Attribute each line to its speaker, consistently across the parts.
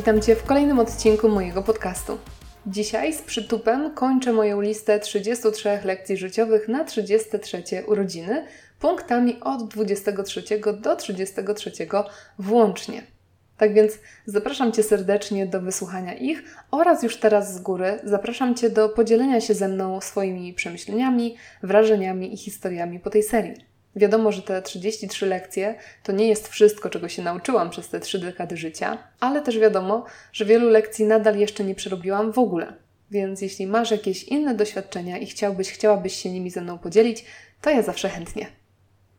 Speaker 1: Witam Cię w kolejnym odcinku mojego podcastu. Dzisiaj z przytupem kończę moją listę 33 lekcji życiowych na 33 urodziny, punktami od 23 do 33 włącznie. Tak więc zapraszam Cię serdecznie do wysłuchania ich oraz już teraz z góry zapraszam Cię do podzielenia się ze mną swoimi przemyśleniami, wrażeniami i historiami po tej serii. Wiadomo, że te 33 lekcje to nie jest wszystko, czego się nauczyłam przez te trzy dekady życia, ale też wiadomo, że wielu lekcji nadal jeszcze nie przerobiłam w ogóle. Więc jeśli masz jakieś inne doświadczenia i chciałbyś, chciałabyś się nimi ze mną podzielić, to ja zawsze chętnie.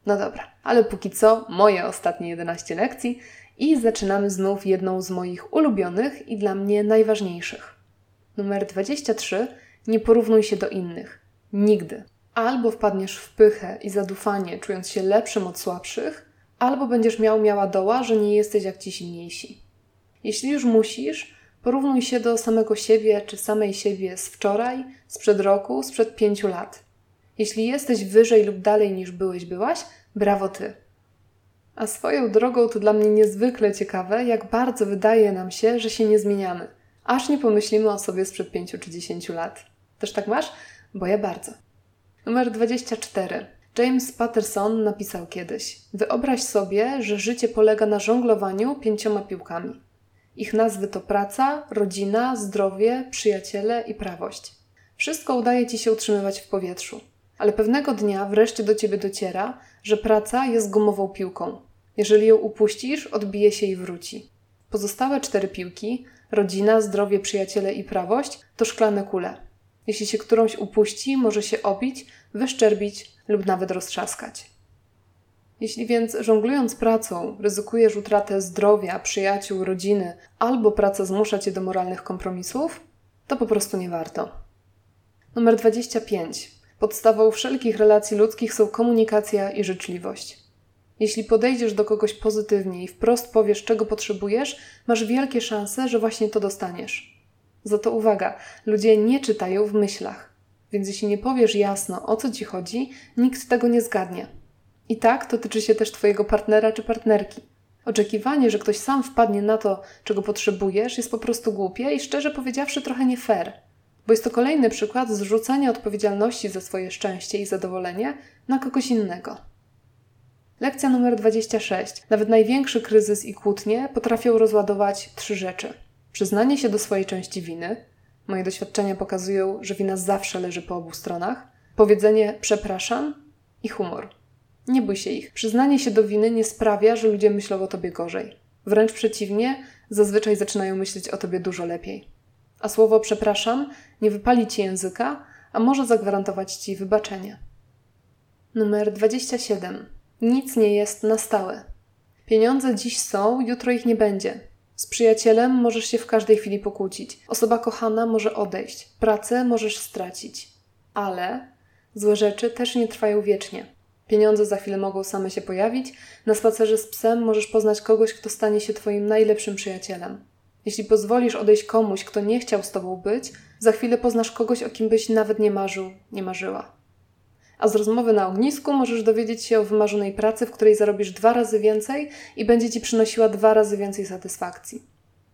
Speaker 1: No dobra, ale póki co moje ostatnie 11 lekcji i zaczynamy znów jedną z moich ulubionych i dla mnie najważniejszych. Numer 23. Nie porównuj się do innych. Nigdy. Albo wpadniesz w pychę i zadufanie, czując się lepszym od słabszych, albo będziesz miał miała doła, że nie jesteś jak ci silniejsi. Jeśli już musisz, porównuj się do samego siebie czy samej siebie z wczoraj, sprzed roku, sprzed pięciu lat. Jeśli jesteś wyżej lub dalej niż byłeś, byłaś, brawo ty. A swoją drogą to dla mnie niezwykle ciekawe, jak bardzo wydaje nam się, że się nie zmieniamy, aż nie pomyślimy o sobie sprzed pięciu czy dziesięciu lat. Też tak masz? Bo ja bardzo. Numer 24. James Patterson napisał kiedyś: Wyobraź sobie, że życie polega na żonglowaniu pięcioma piłkami. Ich nazwy to praca, rodzina, zdrowie, przyjaciele i prawość. Wszystko udaje ci się utrzymywać w powietrzu, ale pewnego dnia wreszcie do ciebie dociera, że praca jest gumową piłką. Jeżeli ją upuścisz, odbije się i wróci. Pozostałe cztery piłki rodzina, zdrowie, przyjaciele i prawość to szklane kule. Jeśli się którąś upuści, może się obić, wyszczerbić lub nawet roztrzaskać. Jeśli więc żonglując pracą ryzykujesz utratę zdrowia, przyjaciół, rodziny albo praca zmusza cię do moralnych kompromisów, to po prostu nie warto. Numer 25. Podstawą wszelkich relacji ludzkich są komunikacja i życzliwość. Jeśli podejdziesz do kogoś pozytywnie i wprost powiesz, czego potrzebujesz, masz wielkie szanse, że właśnie to dostaniesz. Za to uwaga, ludzie nie czytają w myślach. Więc jeśli nie powiesz jasno, o co ci chodzi, nikt tego nie zgadnie. I tak to tyczy się też Twojego partnera czy partnerki. Oczekiwanie, że ktoś sam wpadnie na to, czego potrzebujesz, jest po prostu głupie i szczerze powiedziawszy trochę nie fair, bo jest to kolejny przykład zrzucania odpowiedzialności za swoje szczęście i zadowolenie na kogoś innego. Lekcja numer 26. Nawet największy kryzys i kłótnie potrafią rozładować trzy rzeczy – Przyznanie się do swojej części winy. Moje doświadczenia pokazują, że wina zawsze leży po obu stronach. Powiedzenie przepraszam i humor. Nie bój się ich. Przyznanie się do winy nie sprawia, że ludzie myślą o tobie gorzej. Wręcz przeciwnie, zazwyczaj zaczynają myśleć o tobie dużo lepiej. A słowo przepraszam nie wypali ci języka, a może zagwarantować ci wybaczenie. Numer 27. Nic nie jest na stałe. Pieniądze dziś są, jutro ich nie będzie. Z przyjacielem możesz się w każdej chwili pokłócić. Osoba kochana może odejść. Pracę możesz stracić. Ale złe rzeczy też nie trwają wiecznie. Pieniądze za chwilę mogą same się pojawić. Na spacerze z psem możesz poznać kogoś, kto stanie się Twoim najlepszym przyjacielem. Jeśli pozwolisz odejść komuś, kto nie chciał z Tobą być, za chwilę poznasz kogoś, o kim byś nawet nie marzył, nie marzyła. A z rozmowy na ognisku możesz dowiedzieć się o wymarzonej pracy, w której zarobisz dwa razy więcej i będzie ci przynosiła dwa razy więcej satysfakcji.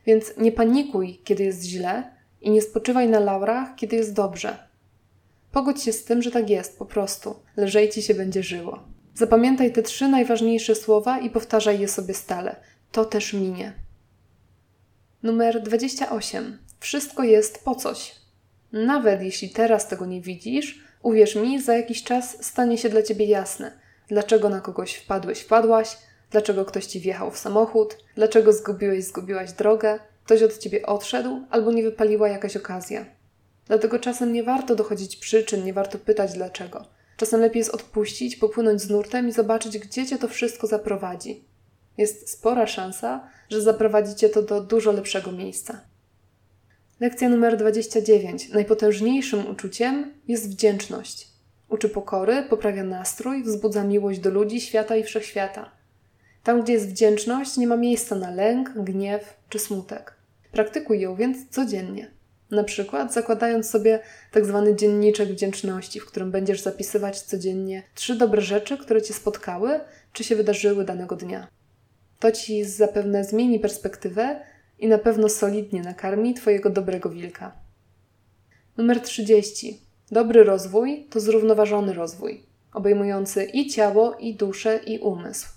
Speaker 1: Więc nie panikuj, kiedy jest źle i nie spoczywaj na laurach, kiedy jest dobrze. Pogódź się z tym, że tak jest, po prostu. Lżej ci się będzie żyło. Zapamiętaj te trzy najważniejsze słowa i powtarzaj je sobie stale. To też minie. Numer 28. Wszystko jest po coś. Nawet jeśli teraz tego nie widzisz, Uwierz mi, za jakiś czas stanie się dla ciebie jasne, dlaczego na kogoś wpadłeś, wpadłaś, dlaczego ktoś ci wjechał w samochód, dlaczego zgubiłeś, zgubiłaś drogę, ktoś od ciebie odszedł albo nie wypaliła jakaś okazja. Dlatego czasem nie warto dochodzić przyczyn, nie warto pytać dlaczego. Czasem lepiej jest odpuścić, popłynąć z nurtem i zobaczyć, gdzie cię to wszystko zaprowadzi. Jest spora szansa, że zaprowadzi cię to do dużo lepszego miejsca. Lekcja numer 29. Najpotężniejszym uczuciem jest wdzięczność. Uczy pokory, poprawia nastrój, wzbudza miłość do ludzi, świata i wszechświata. Tam, gdzie jest wdzięczność, nie ma miejsca na lęk, gniew czy smutek. Praktykuj ją więc codziennie. Na przykład zakładając sobie tak zwany dzienniczek wdzięczności, w którym będziesz zapisywać codziennie trzy dobre rzeczy, które cię spotkały czy się wydarzyły danego dnia. To ci zapewne zmieni perspektywę i na pewno solidnie nakarmi Twojego dobrego wilka. Numer 30. Dobry rozwój to zrównoważony rozwój, obejmujący i ciało, i duszę, i umysł.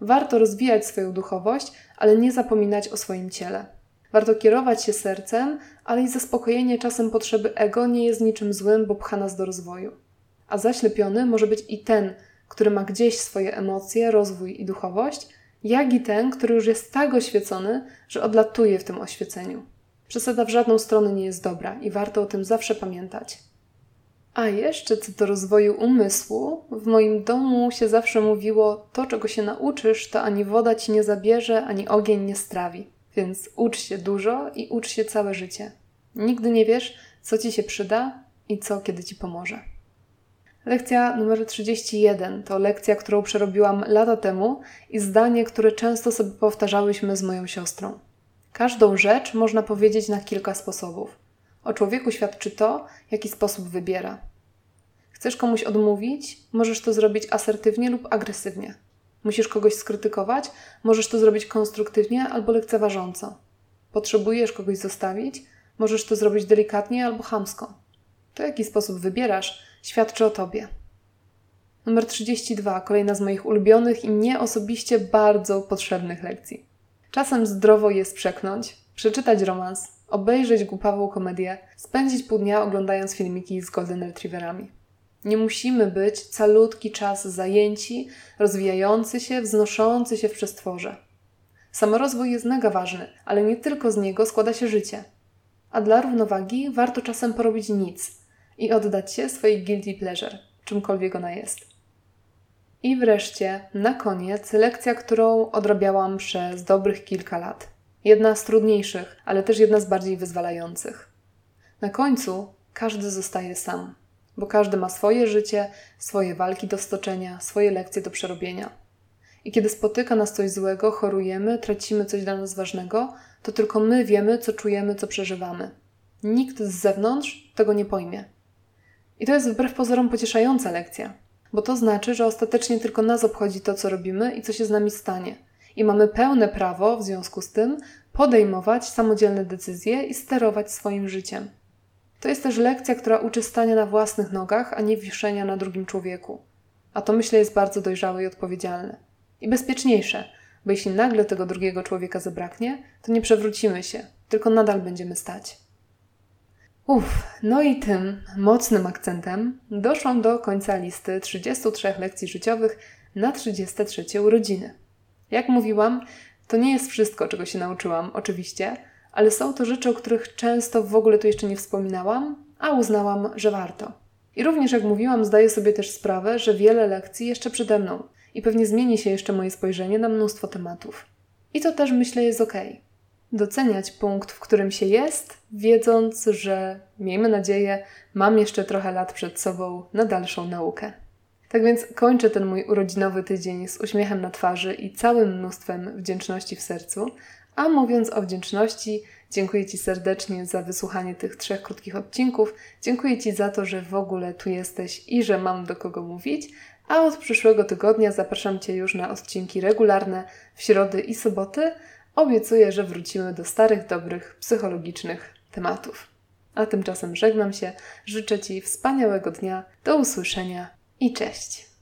Speaker 1: Warto rozwijać swoją duchowość, ale nie zapominać o swoim ciele. Warto kierować się sercem, ale i zaspokojenie czasem potrzeby ego nie jest niczym złym, bo pcha nas do rozwoju. A zaślepiony może być i ten, który ma gdzieś swoje emocje, rozwój i duchowość, jak i ten, który już jest tak oświecony, że odlatuje w tym oświeceniu. Przesada w żadną stronę nie jest dobra i warto o tym zawsze pamiętać. A jeszcze co do rozwoju umysłu, w moim domu się zawsze mówiło: To, czego się nauczysz, to ani woda ci nie zabierze, ani ogień nie strawi. Więc ucz się dużo i ucz się całe życie. Nigdy nie wiesz, co ci się przyda i co kiedy ci pomoże. Lekcja numer 31 to lekcja, którą przerobiłam lata temu i zdanie, które często sobie powtarzałyśmy z moją siostrą. Każdą rzecz można powiedzieć na kilka sposobów. O człowieku świadczy to, jaki sposób wybiera. Chcesz komuś odmówić, możesz to zrobić asertywnie lub agresywnie. Musisz kogoś skrytykować, możesz to zrobić konstruktywnie albo lekceważąco. Potrzebujesz kogoś zostawić, możesz to zrobić delikatnie albo chamsko. To, jaki sposób wybierasz, świadczy o tobie. Numer 32, kolejna z moich ulubionych i mnie osobiście bardzo potrzebnych lekcji. Czasem zdrowo jest przeknąć, przeczytać romans, obejrzeć głupawą komedię, spędzić pół dnia oglądając filmiki z Golden Retrieverami. Nie musimy być calutki czas zajęci, rozwijający się, wznoszący się w przestworze. Samorozwój jest mega ważny, ale nie tylko z niego składa się życie. A dla równowagi warto czasem porobić nic i oddać się swojej guilty pleasure, czymkolwiek ona jest. I wreszcie, na koniec, lekcja, którą odrabiałam przez dobrych kilka lat. Jedna z trudniejszych, ale też jedna z bardziej wyzwalających. Na końcu każdy zostaje sam bo każdy ma swoje życie, swoje walki do stoczenia, swoje lekcje do przerobienia. I kiedy spotyka nas coś złego, chorujemy, tracimy coś dla nas ważnego, to tylko my wiemy, co czujemy, co przeżywamy. Nikt z zewnątrz tego nie pojmie. I to jest wbrew pozorom pocieszająca lekcja, bo to znaczy, że ostatecznie tylko nas obchodzi to, co robimy i co się z nami stanie. I mamy pełne prawo, w związku z tym, podejmować samodzielne decyzje i sterować swoim życiem. To jest też lekcja, która uczy stania na własnych nogach, a nie wiszenia na drugim człowieku. A to myślę jest bardzo dojrzałe i odpowiedzialne. I bezpieczniejsze, bo jeśli nagle tego drugiego człowieka zabraknie, to nie przewrócimy się, tylko nadal będziemy stać. Uff, no i tym mocnym akcentem doszłam do końca listy 33 lekcji życiowych na 33 urodziny. Jak mówiłam, to nie jest wszystko, czego się nauczyłam, oczywiście, ale są to rzeczy, o których często w ogóle tu jeszcze nie wspominałam, a uznałam, że warto. I również, jak mówiłam, zdaję sobie też sprawę, że wiele lekcji jeszcze przede mną i pewnie zmieni się jeszcze moje spojrzenie na mnóstwo tematów. I to też myślę jest ok. Doceniać punkt, w którym się jest, wiedząc, że miejmy nadzieję, mam jeszcze trochę lat przed sobą na dalszą naukę. Tak więc kończę ten mój urodzinowy tydzień z uśmiechem na twarzy i całym mnóstwem wdzięczności w sercu, a mówiąc o wdzięczności, dziękuję Ci serdecznie za wysłuchanie tych trzech krótkich odcinków. Dziękuję Ci za to, że w ogóle tu jesteś i że mam do kogo mówić. A od przyszłego tygodnia zapraszam Cię już na odcinki regularne w środy i soboty. Obiecuję, że wrócimy do starych, dobrych, psychologicznych tematów. A tymczasem żegnam się, życzę Ci wspaniałego dnia, do usłyszenia i cześć!